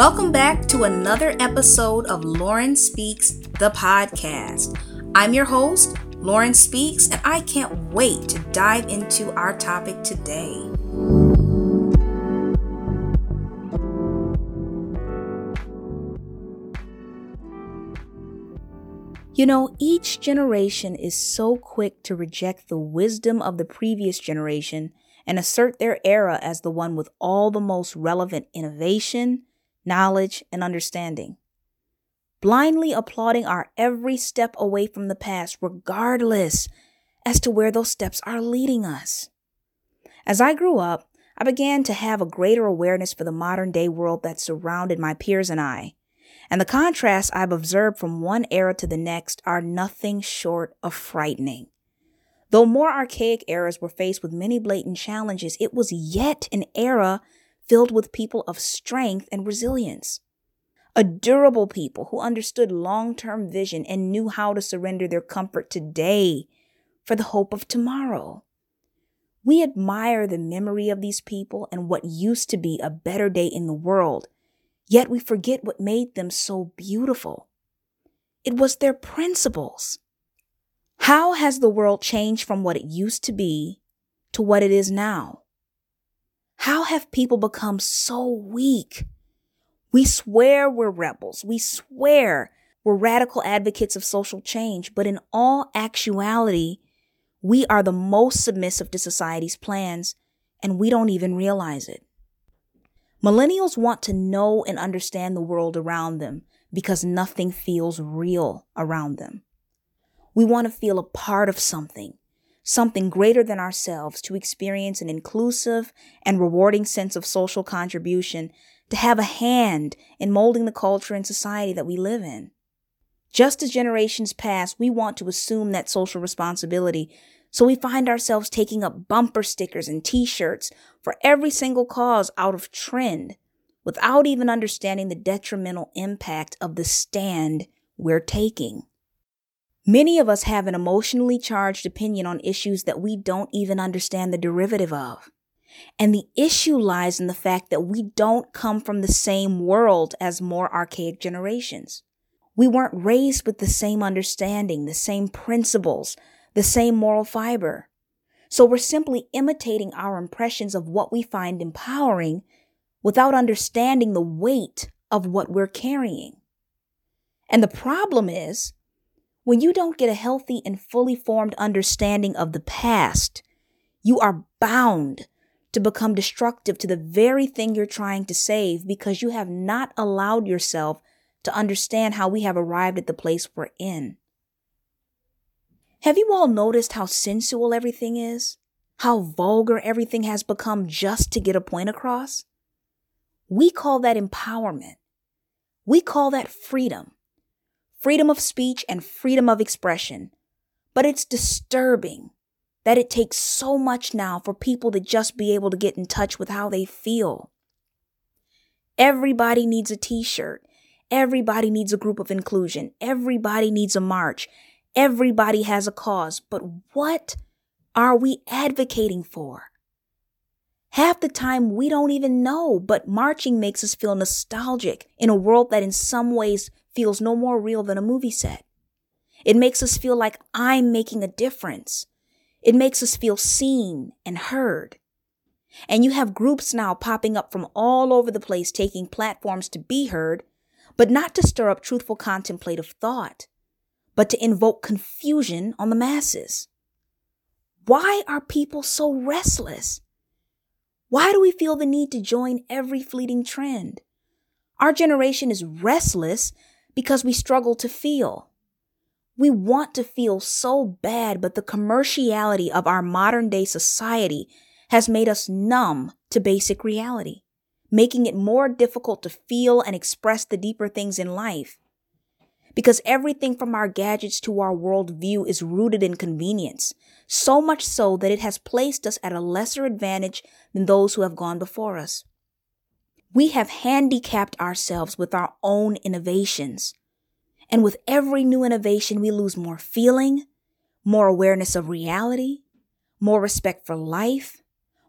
Welcome back to another episode of Lauren Speaks, the podcast. I'm your host, Lauren Speaks, and I can't wait to dive into our topic today. You know, each generation is so quick to reject the wisdom of the previous generation and assert their era as the one with all the most relevant innovation, knowledge, and understanding. Blindly applauding our every step away from the past, regardless as to where those steps are leading us. As I grew up, I began to have a greater awareness for the modern day world that surrounded my peers and I. And the contrasts I've observed from one era to the next are nothing short of frightening. Though more archaic eras were faced with many blatant challenges, it was yet an era filled with people of strength and resilience. A durable people who understood long term vision and knew how to surrender their comfort today for the hope of tomorrow. We admire the memory of these people and what used to be a better day in the world, yet we forget what made them so beautiful. It was their principles. How has the world changed from what it used to be to what it is now? How have people become so weak? We swear we're rebels. We swear we're radical advocates of social change, but in all actuality, we are the most submissive to society's plans, and we don't even realize it. Millennials want to know and understand the world around them because nothing feels real around them. We want to feel a part of something, something greater than ourselves, to experience an inclusive and rewarding sense of social contribution, to have a hand in molding the culture and society that we live in. Just as generations pass, we want to assume that social responsibility, so we find ourselves taking up bumper stickers and t shirts for every single cause out of trend without even understanding the detrimental impact of the stand we're taking. Many of us have an emotionally charged opinion on issues that we don't even understand the derivative of. And the issue lies in the fact that we don't come from the same world as more archaic generations. We weren't raised with the same understanding, the same principles, the same moral fiber. So we're simply imitating our impressions of what we find empowering without understanding the weight of what we're carrying. And the problem is, when you don't get a healthy and fully formed understanding of the past, you are bound to become destructive to the very thing you're trying to save because you have not allowed yourself to understand how we have arrived at the place we're in. Have you all noticed how sensual everything is? How vulgar everything has become just to get a point across? We call that empowerment. We call that freedom freedom of speech and freedom of expression. But it's disturbing that it takes so much now for people to just be able to get in touch with how they feel. Everybody needs a t shirt. Everybody needs a group of inclusion. Everybody needs a march. Everybody has a cause. But what are we advocating for? Half the time we don't even know, but marching makes us feel nostalgic in a world that in some ways feels no more real than a movie set. It makes us feel like I'm making a difference. It makes us feel seen and heard. And you have groups now popping up from all over the place taking platforms to be heard, but not to stir up truthful contemplative thought, but to invoke confusion on the masses. Why are people so restless? Why do we feel the need to join every fleeting trend? Our generation is restless because we struggle to feel. We want to feel so bad, but the commerciality of our modern day society has made us numb to basic reality, making it more difficult to feel and express the deeper things in life. Because everything from our gadgets to our worldview is rooted in convenience, so much so that it has placed us at a lesser advantage than those who have gone before us. We have handicapped ourselves with our own innovations. And with every new innovation, we lose more feeling, more awareness of reality, more respect for life,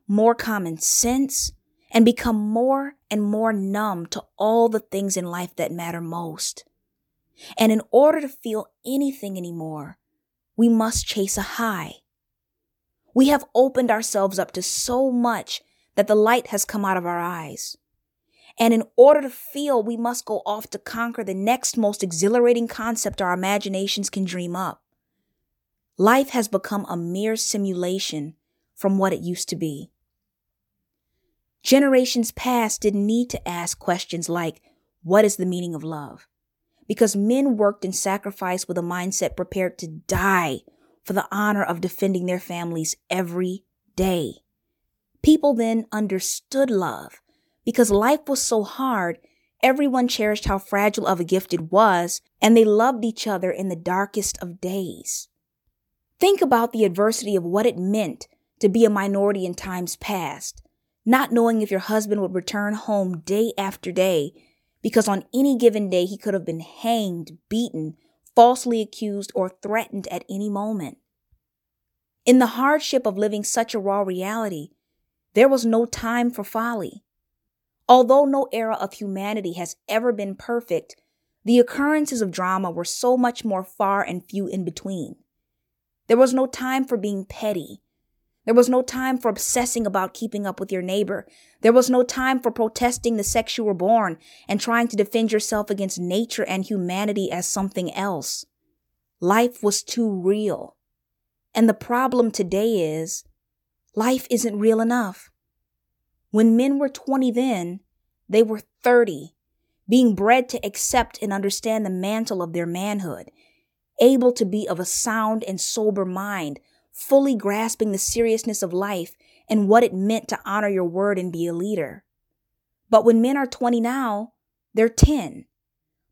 more common sense, and become more and more numb to all the things in life that matter most. And in order to feel anything anymore, we must chase a high. We have opened ourselves up to so much that the light has come out of our eyes. And in order to feel, we must go off to conquer the next most exhilarating concept our imaginations can dream up. Life has become a mere simulation from what it used to be. Generations past didn't need to ask questions like, What is the meaning of love? Because men worked and sacrificed with a mindset prepared to die for the honor of defending their families every day. People then understood love because life was so hard. Everyone cherished how fragile of a gift it was, and they loved each other in the darkest of days. Think about the adversity of what it meant to be a minority in times past, not knowing if your husband would return home day after day, because on any given day he could have been hanged, beaten, falsely accused, or threatened at any moment. In the hardship of living such a raw reality, there was no time for folly. Although no era of humanity has ever been perfect, the occurrences of drama were so much more far and few in between. There was no time for being petty. There was no time for obsessing about keeping up with your neighbor. There was no time for protesting the sex you were born and trying to defend yourself against nature and humanity as something else. Life was too real. And the problem today is life isn't real enough. When men were 20 then, they were 30, being bred to accept and understand the mantle of their manhood, able to be of a sound and sober mind, fully grasping the seriousness of life and what it meant to honor your word and be a leader. But when men are 20 now, they're 10,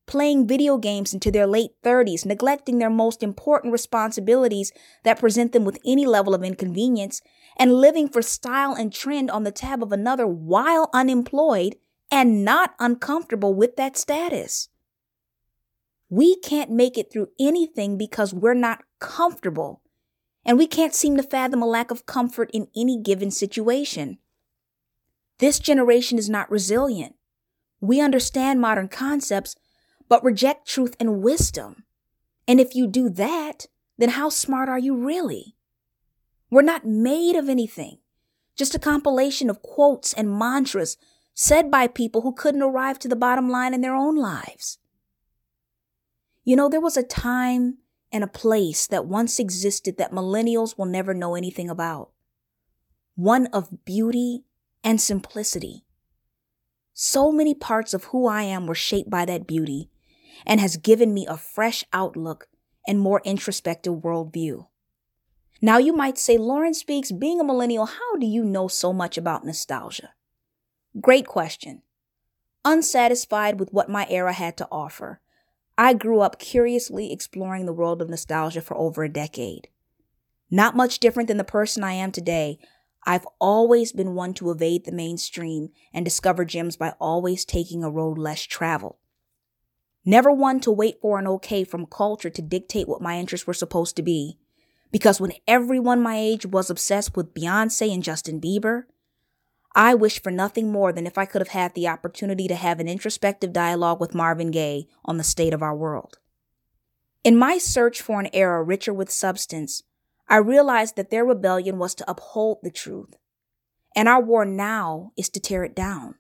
playing video games into their late 30s, neglecting their most important responsibilities that present them with any level of inconvenience, and living for style and trend on the tab of another while unemployed and not uncomfortable with that status. We can't make it through anything because we're not comfortable, and we can't seem to fathom a lack of comfort in any given situation. This generation is not resilient. We understand modern concepts, but reject truth and wisdom. And if you do that, then how smart are you really? We're not made of anything, just a compilation of quotes and mantras said by people who couldn't arrive to the bottom line in their own lives. You know, there was a time and a place that once existed that millennials will never know anything about. One of beauty and simplicity. So many parts of who I am were shaped by that beauty and has given me a fresh outlook and more introspective worldview. Now you might say, Lauren Speaks, being a millennial, how do you know so much about nostalgia? Great question. Unsatisfied with what my era had to offer, I grew up curiously exploring the world of nostalgia for over a decade. Not much different than the person I am today, I've always been one to evade the mainstream and discover gems by always taking a road less traveled. Never one to wait for an okay from culture to dictate what my interests were supposed to be. Because when everyone my age was obsessed with Beyonce and Justin Bieber, I wished for nothing more than if I could have had the opportunity to have an introspective dialogue with Marvin Gaye on the state of our world. In my search for an era richer with substance, I realized that their rebellion was to uphold the truth, and our war now is to tear it down.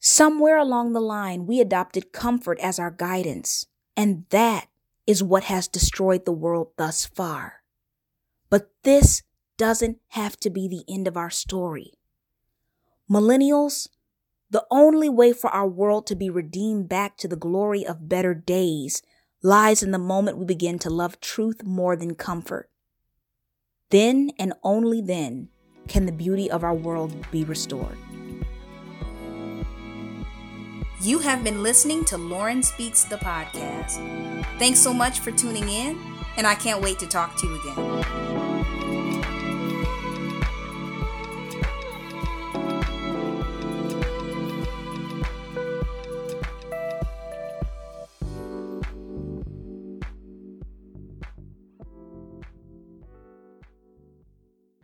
Somewhere along the line, we adopted comfort as our guidance, and that is what has destroyed the world thus far. But this doesn't have to be the end of our story. Millennials, the only way for our world to be redeemed back to the glory of better days lies in the moment we begin to love truth more than comfort. Then and only then can the beauty of our world be restored. You have been listening to Lauren Speaks the podcast. Thanks so much for tuning in, and I can't wait to talk to you again.